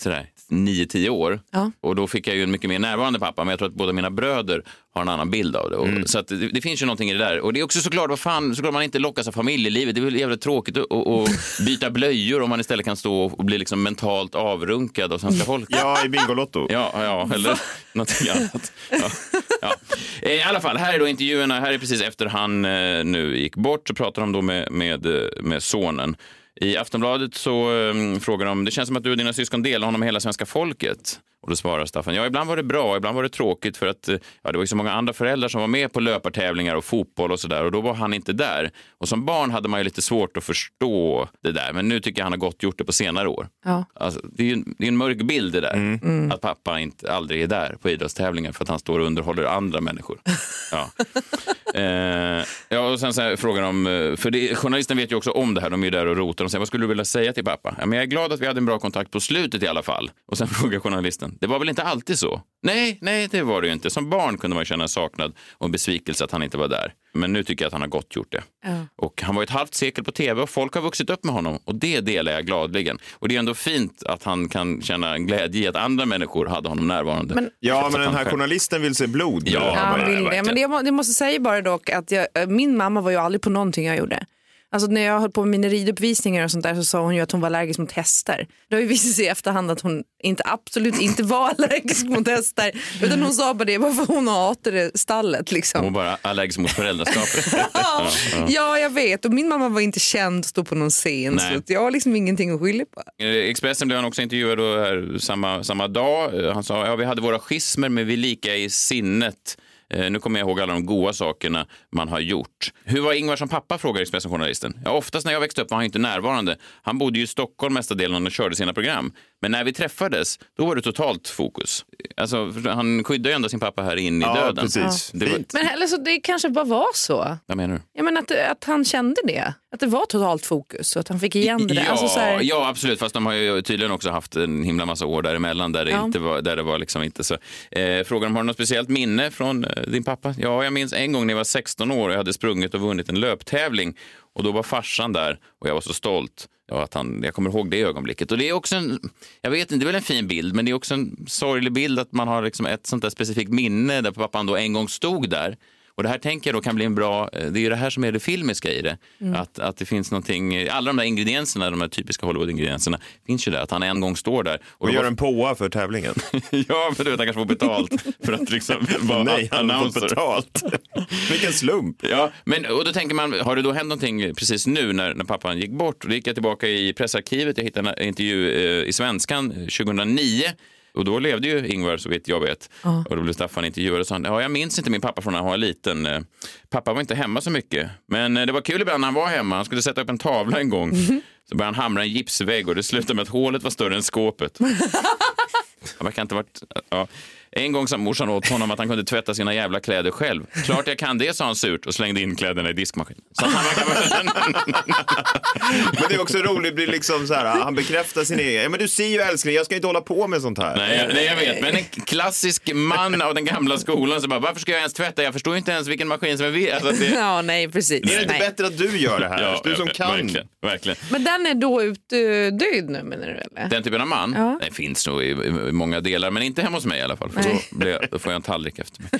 sådär 9-10 år. Ja. Och då fick jag ju en mycket mer närvarande pappa, men jag tror att båda mina bröder har en annan bild av det. Och, Så att det, det finns ju någonting i det där. Och det är också såklart, vad fan, såklart man inte lockas av familjelivet. Det är väl jävligt tråkigt att, att, att byta blöjor om man istället kan stå och bli liksom mentalt avrunkad av svenska folket. Ja, i Bingolotto. Ja, ja eller någonting annat. Ja, ja. Eh, I alla fall, här är då intervjuerna. Här är precis efter han eh, nu gick bort så pratar de då med, med, eh, med sonen. I Aftonbladet så eh, frågar de, det känns som att du och dina syskon delar honom med hela svenska folket. Och då svarar Staffan, ja ibland var det bra, ibland var det tråkigt för att eh, ja, det var ju så många andra föräldrar som var med på löpartävlingar och fotboll och sådär och då var han inte där. Och som barn hade man ju lite svårt att förstå det där, men nu tycker jag han har gott gjort det på senare år. Ja. Alltså, det är ju en, det är en mörk bild det där, Mm. att pappa inte aldrig är där på idrottstävlingar för att han står och underhåller andra människor. Ja. Eh, ja, och sen så här, frågar de, eh, för det, journalisten vet ju också om det här, de är ju där och rotar. De säger, vad skulle du vilja säga till pappa? Ja, men jag är glad att vi hade en bra kontakt på slutet i alla fall. Och sen frågar journalisten, det var väl inte alltid så? Nej, nej, det var det ju inte. Som barn kunde man känna saknad och besvikelse att han inte var där. Men nu tycker jag att han har gott gjort det. Ja. Och han var ett halvt sekel på tv och folk har vuxit upp med honom och det delar jag gladligen. Och det är ändå fint att han kan känna en glädje i att andra människor hade honom närvarande. Men- Ja, men den här själv- journalisten vill se blod. Ja, Ja, han vill det. Men det, jag, jag måste säga bara dock att jag, min mamma var ju aldrig på någonting jag gjorde. Alltså när jag höll på med mina riduppvisningar och sånt där så sa hon ju att hon var allergisk mot hästar. Det har ju visat sig i efterhand att hon inte, absolut inte var allergisk mot hästar. Utan hon sa bara det varför hon hatade stallet liksom. Hon var bara allergisk mot föräldraskapet. ja, ja. Ja, jag vet. Och min mamma var inte känd att stå på någon scen. Nej. Så jag har liksom ingenting att skylla på. Eh, Expressen blev han också intervjuad här samma, samma dag. Eh, Han sa ja, vi hade våra schismer men vi är lika i sinnet. Eh, nu kommer jag ihåg alla de goda sakerna man har gjort. Hur var Ingvar som pappa, frågar Expressen-journalisten. Ja, oftast när jag växte upp var han inte närvarande. Han bodde ju i Stockholm mesta delen och körde sina program. Men när vi träffades, då var det totalt fokus. Alltså, han skyddade ju ändå sin pappa här in i Ja, döden. precis. Det var, Men eller så det kanske bara var så. vad menar du? Jag menar att, att han kände det. Att det var totalt fokus och att han fick igen det. Ja, Alltså så här, ja, absolut. Fast de har ju tydligen också haft en himla massa år däremellan där det, Ja. inte var, där det var liksom inte så. Eh, frågan om har du något speciellt minne från eh, din pappa? Ja, jag minns en gång när jag var 16 år och jag hade sprungit och vunnit en löptävling. Och då var farsan där och jag var så stolt. Ja, att han, jag kommer ihåg det ögonblicket. Och det är också en, jag vet inte, det är väl en fin bild, men det är också en sorglig bild att man har liksom ett sånt där specifikt minne där pappan då en gång stod där. Och det här tänker jag då kan bli en bra, eh, det är ju det här som är det filmiska i det. Mm. Att, att det finns någonting, alla de där ingredienserna, de här typiska Hollywood-ingredienserna, finns ju där. Att han en gång står där. Och då gör var- en påa för tävlingen. ja, för du vet, han kanske får betalt för att liksom vara Nej, han har fått betalt. Vilken slump. Ja, men och då tänker man, har det då hänt någonting precis nu när, när pappan gick bort? Och då gick jag tillbaka i pressarkivet, jag hittade en intervju eh, i Svenskan eh, 2009. Och då levde ju Ingvar så vitt jag vet. Och då blev Staffan intervjuad och sa ja, jag minns inte min pappa från när han var liten. Eh, Pappa var inte hemma så mycket. Men eh, det var kul ibland när han var hemma. Han skulle sätta upp en tavla en gång. Så började han hamra en gipsvägg och det slutade med att hålet var större än skåpet. Han verkar inte varit... Ja. En gång sa morsan åt honom att han kunde tvätta sina jävla kläder själv. Klart jag kan det, sa han surt och slängde in kläderna i diskmaskinen. Men det är också roligt, det blir liksom så här, han bekräftar sin egen, men du ser ju älskling, jag ska inte hålla på med sånt här. Nej, jag- nej, jag vet. Men en klassisk man av den gamla skolan så bara, varför ska jag ens tvätta? Jag förstår inte ens vilken maskin som är vid. Alltså, det... Ja, nej precis. Är det inte nej. bättre att du gör det här? Ja, du som kan. Verkligen, verkligen. Men den är då utdöd nu menar du eller? Den typen av man, Ja. den finns nog i, i många delar, men inte hemma hos mig i alla fall. Då, blir då får jag en tallrik efter mig.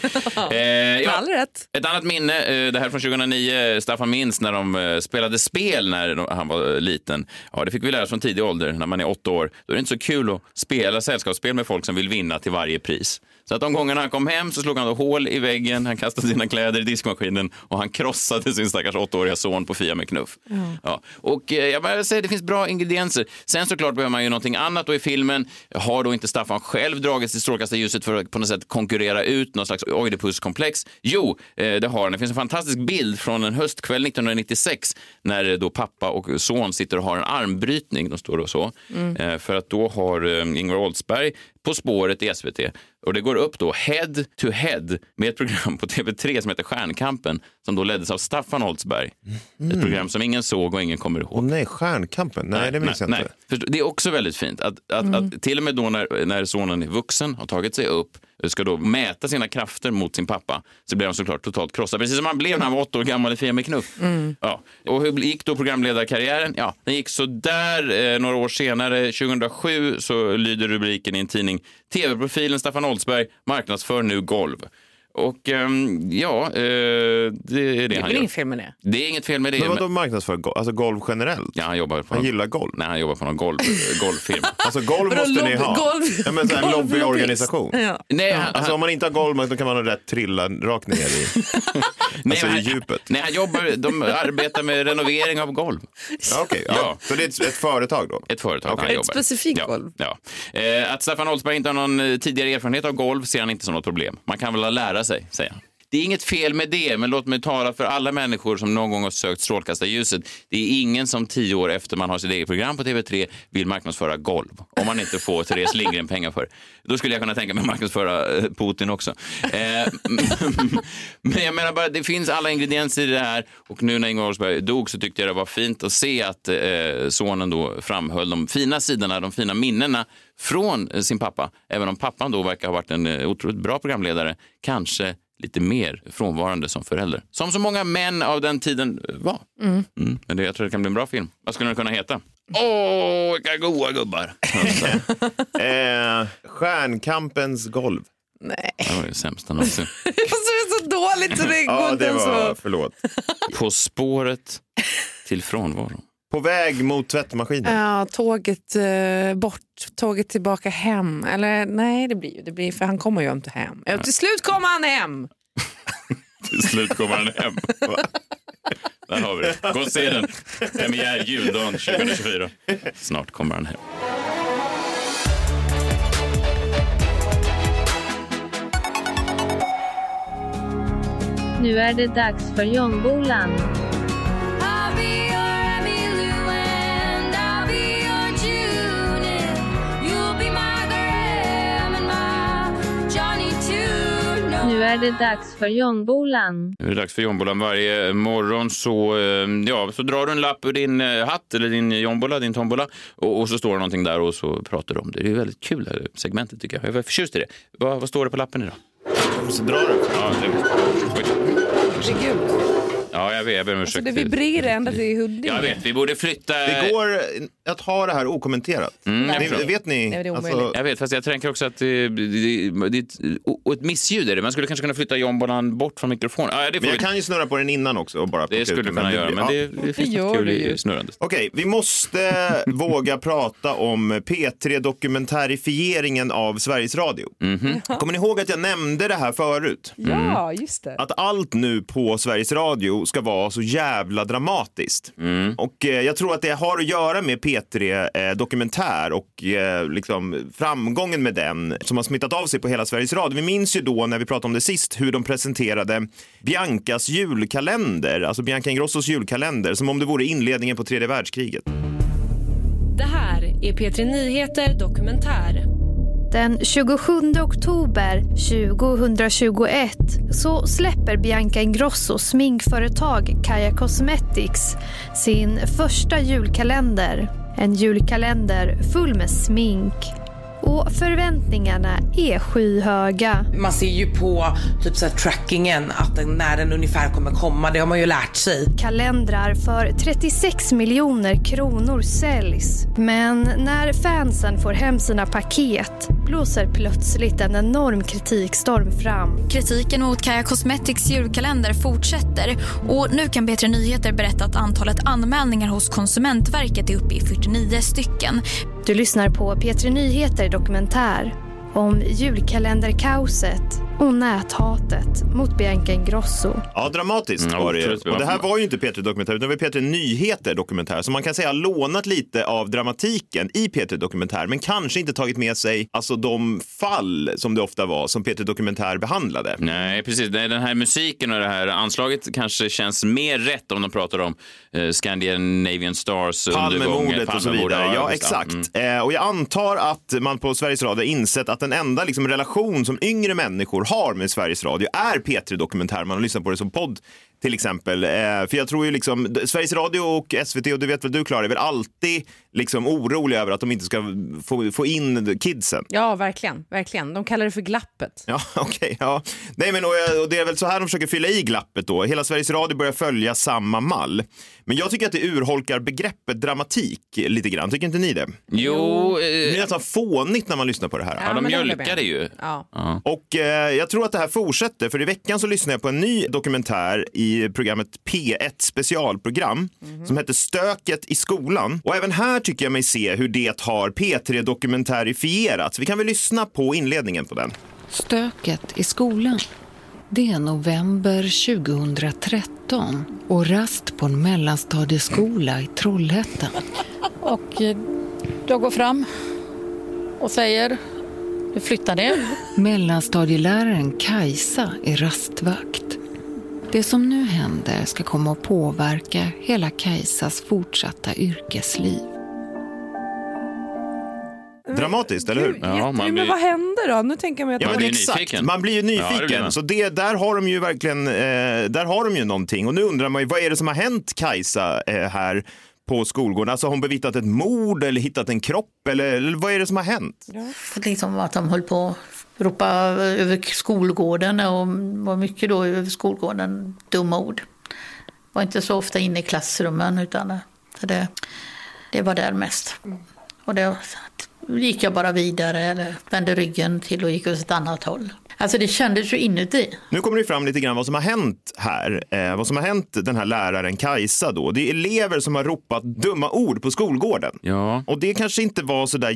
Eh, ja. rätt. Ett annat minne, eh, det här från 2009, Staffan minns när de eh, spelade spel när de- han var eh, liten. Ja, det fick vi lära oss från tidig ålder, när man är åtta år. Då är det inte så kul att spela sällskapsspel med folk som vill vinna till varje pris. Så att de gångerna han kom hem så slog han då hål i väggen, han kastade sina kläder i diskmaskinen och han krossade sin stackars åttaåriga son på Fia med knuff. Ja. Och eh, jag bara säger, det finns bra ingredienser. Sen såklart behöver man ju någonting annat och i filmen har då inte Staffan själv dragits till strålkastarljuset för att på något sätt konkurrera ut någon slags Oidipuskomplex. Jo, eh, det har han. Det finns en fantastisk bild från en höstkväll 1996 när eh, då pappa och son sitter och har en armbrytning. De står och så. Mm. Eh, För att då har eh, Ingvar Oldsberg På spåret i SVT. Och det går upp då head to head med ett program på TV3 som heter Stjärnkampen som då leddes av Staffan Oldsberg. Ett program som ingen såg och ingen kommer ihåg. Åh nej, Stjärnkampen? Nej, det minns jag inte. Förstå- Det är också väldigt fint att, att, Mm. att till och med då när, när sonen är vuxen, har tagit sig upp, ska då mäta sina krafter mot sin pappa så blir han såklart totalt krossad. Precis som han blev när han var åtta år gammal i Fia med knuff. Ja. Och hur gick då programledarkarriären? Ja, den gick så där eh, några år senare. 2007 så lyder rubriken i en tidning TV-profilen Staffan Oldsberg marknadsför nu golv. Och ehm, ja, eh, det är det, Det är han gör. inget fel med det? Det är inget fel med det. Men vadå marknadsför golv? Alltså golv generellt? Ja, han jobbar på Han gillar golv? Nej, han jobbar på någon golv, golvfirma. Alltså golv måste ni lobby- ha. golv- ja, men så här, golv- lobbyorganisation. Ja. Nej, han, Alltså om man inte har golv då kan man ha rätt trilla rakt ner i, alltså, i han- djupet. Nej, han jobbar, de arbetar med renovering av golv. Ja, okej, ja. Ja. Så det är ett, ett företag då? Ett företag Okej. han Ett jobbar. specifikt ja, golv. Ja. Eh, att Staffan Oldsberg inte har någon eh, tidigare erfarenhet av golv ser han inte som något problem. Man kan väl lära sig, säger han. Det är inget fel med det, men låt mig tala för alla människor som någon gång har sökt strålkastarljuset. Det är ingen som tio år efter man har sitt eget program på TV3 vill marknadsföra golv. Om man inte får Therese Lindgren pengar för det. Då skulle jag kunna tänka mig att marknadsföra eh, Putin också. Eh, men jag menar bara, det finns alla ingredienser i det här. Och nu när Ingvar Oldsberg dog så tyckte jag det var fint att se att eh, sonen då framhöll de fina sidorna, de fina minnena från eh, sin pappa. Även om pappan då verkar ha varit en eh, otroligt bra programledare, kanske lite mer frånvarande som förälder. Som så många män av den tiden var. Mm. Mm. Men det, jag tror det kan bli en bra film. Vad skulle den kunna heta? Åh, vilka goa gubbar! Eh, stjärnkampens golv. Nej. Det var det sämsta någonsin. Det är så dåligt så det går Ja, inte det ens förlåt. På spåret till frånvaro. På väg mot tvättmaskinen. Ja, tåget eh, bort, tåget tillbaka hem. Eller nej, det blir ju det blir för han kommer ju inte hem. Ja, till slut kommer han hem! Till slut kommer han hem. Där har vi det. Gå och se den. Premiär juldagen 2024. Snart kommer han hem. Nu är det dags för Jonbolan. Är det dags för Jonbolan. Nu är det dags för jombolan. Varje morgon så, eh, ja, så drar du en lapp ur din eh, hatt eller din jombola, din tombola och, och så står det någonting där och så pratar du om det. Det är väldigt kul det här segmentet tycker jag. Jag är förtjust i det. Vad, vad står det på lappen idag? Så drar du. Ja. Herregud. ja jag vet. Jag ber om Alltså, ursäkt. det vibrerar ända till Huddinge. Jag vet, vi borde flytta... Det går att ha det här okommenterat. Mm. Ni, vet ni? Nej, alltså... Jag vet, fast jag tänker också att det, det, och ett missljud är det. Man skulle kanske kunna flytta John jombolan bort från mikrofonen. Ah, men jag kan ju snurra på den innan också. Och bara det skulle du kunna göra, men det, ja. det finns något kul i snurrandet. Okej, okay, vi måste våga prata om P3-dokumentärifieringen av Sveriges Radio. Mm -hmm. Kommer ni ihåg att jag nämnde det här förut? Mm. Ja, just det. Att allt nu på Sveriges Radio ska vara så jävla dramatiskt. Mm. Och eh, jag tror att det har att göra med P P3-dokumentär eh, och eh, liksom framgången med den som har smittat av sig på hela Sveriges Radio. Vi minns ju då när vi pratade om det sist hur de presenterade Biancas julkalender, alltså Bianca Ingrossos julkalender, som om det vore inledningen på tredje världskriget. Det här är P3 Nyheter Dokumentär. Den 27 oktober 2021 så släpper Bianca Ingrosso sminkföretag Kaja Cosmetics sin första julkalender. En julkalender full med smink. Och förväntningarna är skyhöga. Man ser ju på typ så här, trackingen att den, när den ungefär kommer komma. Det har man ju lärt sig. Kalendrar för 36 miljoner kronor säljs. Men när fansen får hem sina paket blåser plötsligt en enorm kritikstorm fram. Kritiken mot Kaja Cosmetics julkalender fortsätter och nu kan P3 Nyheter berätta att antalet anmälningar hos Konsumentverket är uppe i 49 stycken. Du lyssnar på P3 Nyheter Dokumentär om julkalenderkaoset och näthatet mot Bianca Ingrosso. Ja, dramatiskt Mm, var det ju. Och det här var ju inte P3 Dokumentär, utan det var P3 Nyheter Dokumentär. Så man kan säga lånat lite av dramatiken i P3 Dokumentär, men kanske inte tagit med sig alltså, de fall som det ofta var som P3 Dokumentär behandlade. Nej, precis. Nej, Den här musiken och det här anslaget kanske känns mer rätt om de pratar om eh, Scandinavian Stars undergång. Palmemordet och så vidare. Ja, exakt. Mm. Eh, och jag antar att man på Sveriges Radio har insett att den enda liksom, relation som yngre människor har med Sveriges Radio är P3 Dokumentär. Man har lyssnat på det som podd till exempel. Eh, för jag tror ju liksom, Sveriges Radio och SVT, och det vet väl du Klara, är väl alltid liksom oroliga över att de inte ska få, få in kidsen. Ja, verkligen. verkligen. De kallar det för glappet. Ja, okej. ja. Nej, men och, och det är väl så här de försöker fylla i glappet då. Hela Sveriges Radio börjar följa samma mall. Men jag tycker att det urholkar begreppet dramatik lite grann. Tycker inte ni det? Jo. Det är nästan fånigt när man lyssnar på det här. Ja, de mjölkar det ju. Ja. Och eh, jag tror att det här fortsätter, för i veckan så lyssnade jag på en ny dokumentär i programmet P1 specialprogram som heter Stöket i skolan. Och även här tycker jag mig se hur det har P3 dokumentärifierats. Vi kan väl lyssna på inledningen på den. Stöket i skolan. Det är november 2013 och rast på en mellanstadieskola i Trollhättan. Och eh, jag går fram och säger, du flyttar ner. Mellanstadieläraren Kajsa är rastvakt. Det som nu händer ska komma att påverka hela Kajsas fortsatta yrkesliv. Dramatiskt, eller hur? Ja, man Men blir... vad hände då? Nu tänker jag att Ja, Man men blir exakt. nyfiken. Man blir ju Ja, det nyfiken. blir man. så det, där har de ju verkligen, eh, där har de ju någonting. Och nu undrar man ju, vad är det som har hänt Kajsa eh, här på skolgården? Alltså har hon bevittnat ett mord eller hittat en kropp? Eller, eller vad är det som har hänt? Liksom att de höll på att ropa över skolgården och var mycket då över skolgården dumma ord. Var inte så ofta inne i klassrummen utan så det, det var där mest. Och då gick jag bara vidare eller vände ryggen till och gick åt ett annat håll. Alltså det kändes ju inuti. Nu kommer det fram lite grann vad som har hänt här. Eh, vad som har hänt den här läraren Kajsa då. Det är elever som har ropat dumma ord på skolgården. Ja. Och det kanske inte var så där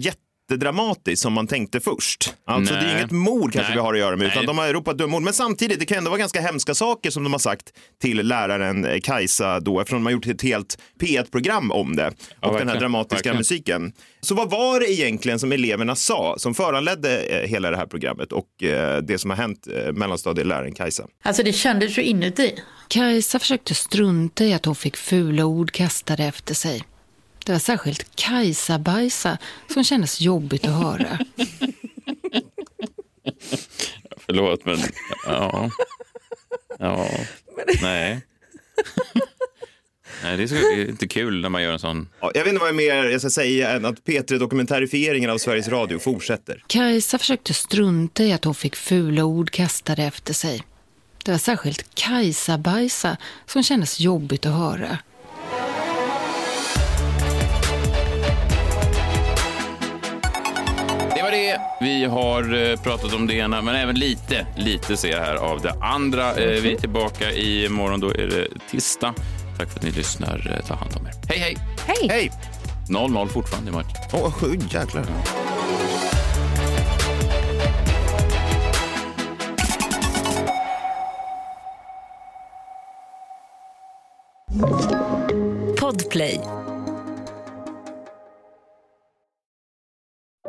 jättedramatiskt som man tänkte först. Alltså det är inget mord kanske Nej. vi har att göra med, utan Nej. de har ropat dumma ord. Men samtidigt, det kan ändå vara ganska hemska saker som de har sagt till läraren eh, Kajsa då, eftersom de har gjort ett helt P1-program om det. Och den här dramatiska Verkligen. musiken. Så vad var det egentligen som eleverna sa som föranledde eh, hela det här programmet och eh, det som har hänt mellanstadieläraren Kajsa? Alltså det kändes ju inuti. Kajsa försökte strunta i att hon fick fula ord kastade efter sig. Det var särskilt Kajsa-bajsa som kändes jobbigt att höra. Förlåt, men ja. Ja. Nej. Nej, det är, inte kul när man gör en sån. Ja, jag vet inte vad jag mer jag ska säga än att P3-dokumentärifieringen av Sveriges Radio fortsätter. Kajsa försökte strunta i att hon fick fula ord kastade efter sig. Det var särskilt Kajsa-bajsa som kändes jobbigt att höra. Vi har eh, pratat om det ena, men även lite, lite ser jag här av det andra. Eh, Vi är tillbaka i morgon, då är det tisdag. Tack för att ni lyssnar. Eh, Ta hand om er. Hej, hej! Hej! Hej! 0-0 fortfarande i match. Åh, oh, jäklar. Podplay.